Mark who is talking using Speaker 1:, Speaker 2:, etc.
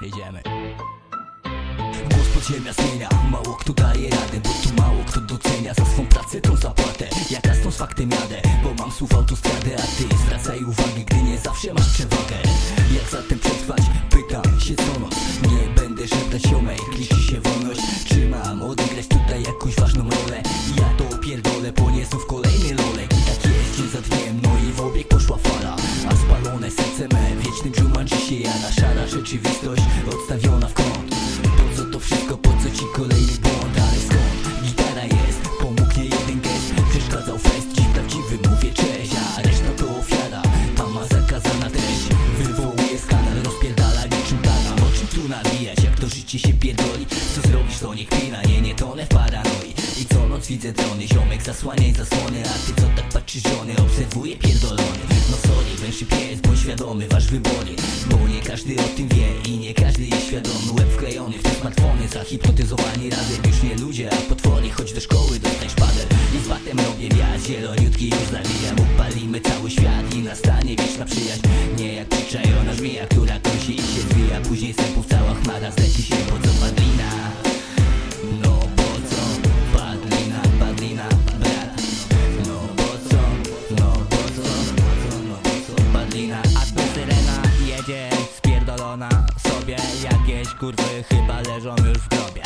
Speaker 1: Jedziemy. Podziemia zmienia. Mało kto daje radę, bo tu mało kto docenia. Za swą pracę tą zapłatę Ja kasną z faktem jadę, bo mam słów autostradę A ty zwracaj uwagę, gdy nie zawsze masz przewagę. Jak zatem przetrwać? Pytaj wiecznym Jumanji się jada Szara rzeczywistość, odstawiona w kąt. Po co to wszystko, po co ci kolejny błąd? Ale skąd? Gitara jest, pomógł nie jeden gest Przeszkadzał fest, dziś prawdziwy mówię cześć A reszta to ofiara, tam ma zakazana treść. Wywołuje skandal, rozpierdala niczym taran O czym tu nawijać, jak to życie się pierdoli. Co zrobisz to nie kpina, nie, nie tonę w paranoi noc widzę drony, ziomek zasłaniaj zasłony A ty co tak patrzysz żony, obserwuję pierdolony. No sorry, węszy pies, bądź świadomy, wasz wybory. Bo nie każdy o tym wie i nie każdy jest świadomy. Łeb wklejony w te smartfony, zahipnotyzowani razem Już nie ludzie, a potwory, chodź do szkoły, dostań szpader. I z batem robię wiatr, zieloniutki już nawijam Upalimy cały świat i nastanie wieczna przyjaźń. Nie jak przyczajona żmija, która kosi i się zwija. Później sępów cała chmara zleci się,
Speaker 2: sobie Jakieś kurwy chyba leżą już w grobie?